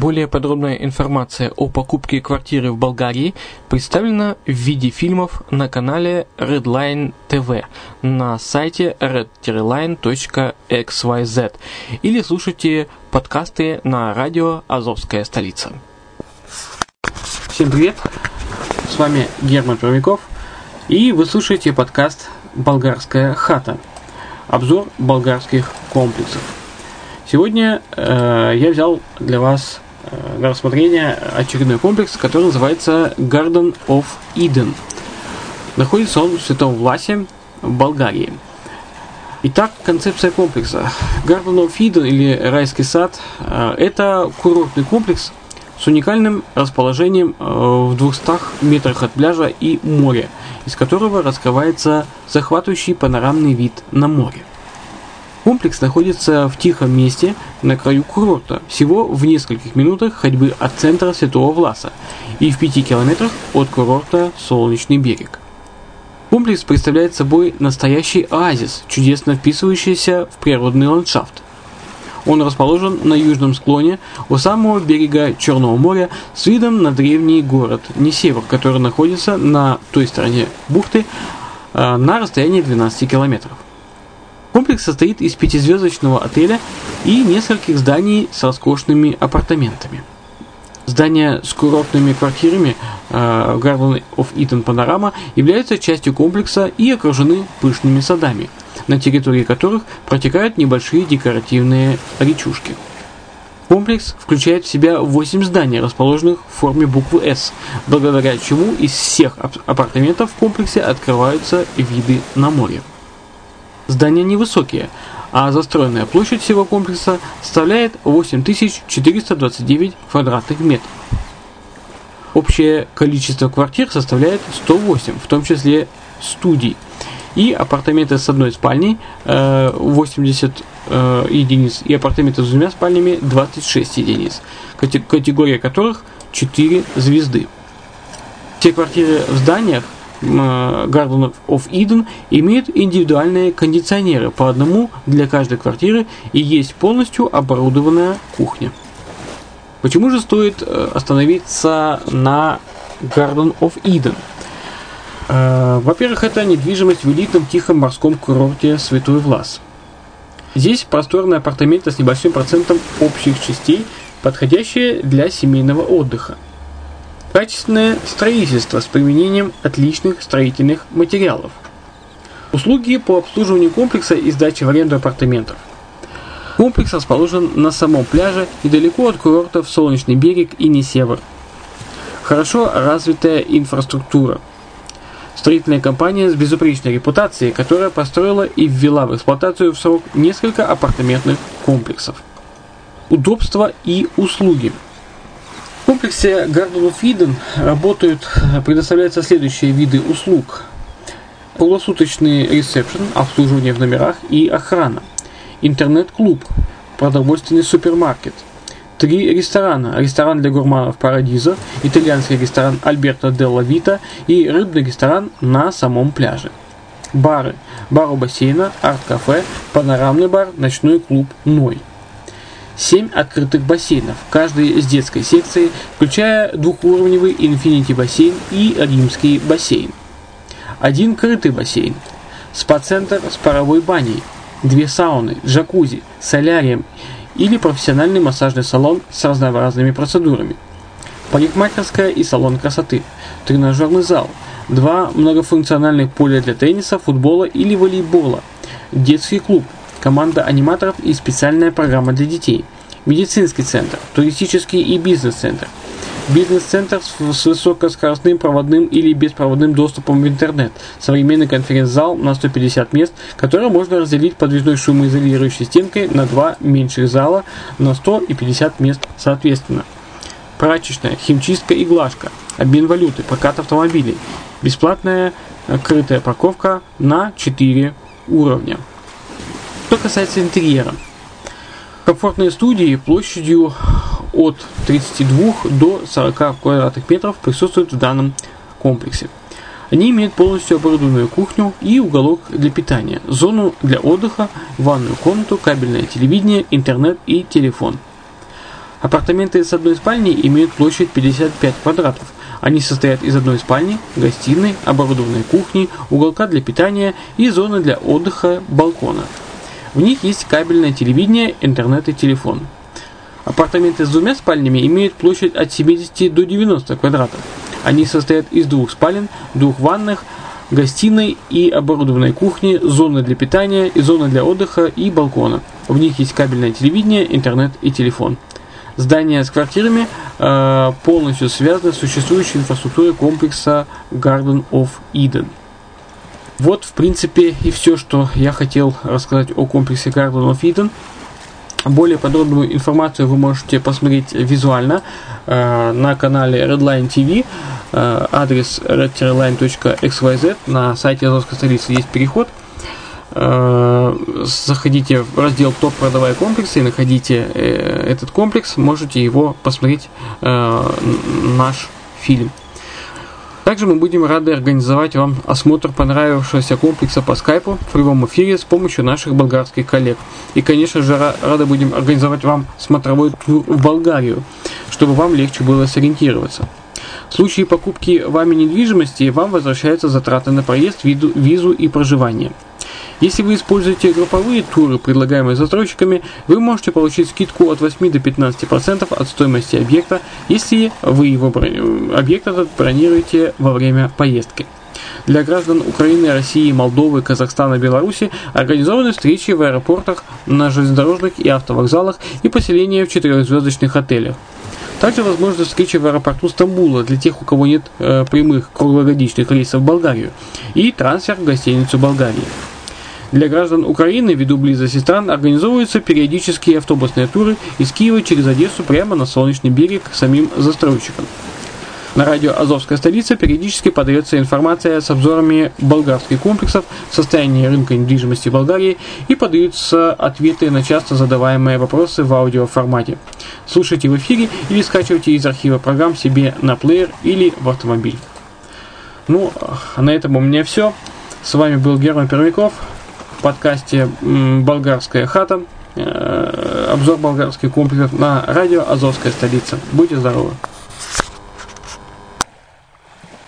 Более подробная информация о покупке квартиры в Болгарии представлена в виде фильмов на канале Redline TV на сайте red-line.xyz или слушайте подкасты на радио «Азовская столица». Всем привет! С вами Герман Пермяков и вы слушаете подкаст «Болгарская хата» обзор болгарских комплексов. Сегодня э, я взял для вас на рассмотрение очередной комплекс, который называется Garden of Eden. Находится он в Святом Власе, в Болгарии. Итак, концепция комплекса. Garden of Eden или райский сад э, – это курортный комплекс с уникальным расположением э, в 200 метрах от пляжа и моря, из которого раскрывается захватывающий панорамный вид на море. Комплекс находится в тихом месте на краю курорта, всего в нескольких минутах ходьбы от центра Святого Власа и в пяти километрах от курорта Солнечный берег. Комплекс представляет собой настоящий оазис, чудесно вписывающийся в природный ландшафт. Он расположен на южном склоне у самого берега Черного моря с видом на древний город Несевр, который находится на той стороне бухты э, на расстоянии 12 километров. Комплекс состоит из пятизвездочного отеля и нескольких зданий с роскошными апартаментами. Здания с курортными квартирами э, Garden of Eden Panorama являются частью комплекса и окружены пышными садами, на территории которых протекают небольшие декоративные речушки. Комплекс включает в себя 8 зданий, расположенных в форме буквы S, благодаря чему из всех апартаментов в комплексе открываются виды на море. Здания невысокие, а застроенная площадь всего комплекса составляет 8429 квадратных метров. Общее количество квартир составляет 108, в том числе студий. И апартаменты с одной спальней 80 э, э, единиц, и апартаменты с двумя спальнями 26 единиц, категория которых 4 звезды. Те квартиры в зданиях, Garden of Eden имеют индивидуальные кондиционеры по одному для каждой квартиры и есть полностью оборудованная кухня. Почему же стоит э, остановиться на Garden of Eden? Э, во-первых, это недвижимость в элитном тихом морском курорте Святой Влас. Здесь просторные апартаменты с небольшим процентом общих частей, подходящие для семейного отдыха. Качественное строительство с применением отличных строительных материалов. Услуги по обслуживанию комплекса и сдаче в аренду апартаментов. Комплекс расположен на самом пляже, недалеко от курортов Солнечный берег и Несевр. Хорошо развитая инфраструктура. Строительная компания с безупречной репутацией, которая построила и ввела в эксплуатацию в срок несколько апартаментных комплексов. Удобства и услуги. Комплексе Garden of Eden работают, предоставляются следующие виды услуг. Полусуточный ресепшн, обслуживание в номерах и охрана. Интернет-клуб, продовольственный супермаркет. Три ресторана. Ресторан для гурманов Парадизо, итальянский ресторан Альберто Делла Вита и рыбный ресторан на самом пляже. Бары. Бар у бассейна, арт-кафе, панорамный бар, ночной клуб Ной. 7 открытых бассейнов, каждый с детской секцией, включая двухуровневый Infinity бассейн и римский бассейн. Один крытый бассейн, спа-центр с паровой баней, две сауны, джакузи, солярием или профессиональный массажный салон с разнообразными процедурами. Парикмахерская и салон красоты, тренажерный зал, два многофункциональных поля для тенниса, футбола или волейбола, детский клуб – команда аниматоров и специальная программа для детей, медицинский центр, туристический и бизнес-центр, бизнес-центр с высокоскоростным проводным или беспроводным доступом в интернет, современный конференц-зал на 150 мест, который можно разделить подвижной шумоизолирующей стенкой на два меньших зала на 100 и 50 мест соответственно. Прачечная, химчистка и глажка, обмен валюты, прокат автомобилей, бесплатная крытая парковка на 4 уровня. Что касается интерьера. Комфортные студии площадью от 32 до 40 квадратных метров присутствуют в данном комплексе. Они имеют полностью оборудованную кухню и уголок для питания, зону для отдыха, ванную комнату, кабельное телевидение, интернет и телефон. Апартаменты с одной спальней имеют площадь 55 квадратов. Они состоят из одной спальни, гостиной, оборудованной кухни, уголка для питания и зоны для отдыха, балкона. В них есть кабельное телевидение, интернет и телефон. Апартаменты с двумя спальнями имеют площадь от 70 до 90 квадратов. Они состоят из двух спален, двух ванных, гостиной и оборудованной кухни, зоны для питания и зоны для отдыха и балкона. В них есть кабельное телевидение, интернет и телефон. Здания с квартирами э, полностью связаны с существующей инфраструктурой комплекса Garden of Eden. Вот, в принципе, и все, что я хотел рассказать о комплексе Garden of Eden. Более подробную информацию вы можете посмотреть визуально э, на канале Redline TV. Э, адрес redline.xyz. На сайте Азовской столицы есть переход. Э, заходите в раздел «Топ продавая комплексы» и находите э, этот комплекс. Можете его посмотреть э, наш фильм. Также мы будем рады организовать вам осмотр понравившегося комплекса по скайпу в прямом эфире с помощью наших болгарских коллег. И, конечно же, рады будем организовать вам смотровой тур в Болгарию, чтобы вам легче было сориентироваться. В случае покупки вами недвижимости вам возвращаются затраты на проезд, визу и проживание – если вы используете групповые туры, предлагаемые застройщиками, вы можете получить скидку от 8 до 15% от стоимости объекта, если вы его объект этот бронируете во время поездки. Для граждан Украины, России, Молдовы, Казахстана, Беларуси организованы встречи в аэропортах, на железнодорожных и автовокзалах и поселения в четырехзвездочных отелях. Также возможны встречи в аэропорту Стамбула для тех, у кого нет э, прямых круглогодичных рейсов в Болгарию, и трансфер в гостиницу Болгарии. Для граждан Украины, ввиду близости стран, организовываются периодические автобусные туры из Киева через Одессу прямо на Солнечный берег самим застройщикам. На радио «Азовская столица» периодически подается информация с обзорами болгарских комплексов, состояния рынка недвижимости Болгарии и подаются ответы на часто задаваемые вопросы в аудиоформате. Слушайте в эфире или скачивайте из архива программ себе на плеер или в автомобиль. Ну, а на этом у меня все. С вами был Герман Пермяков подкасте «Болгарская хата». Э, обзор болгарских комплексов на радио «Азовская столица». Будьте здоровы!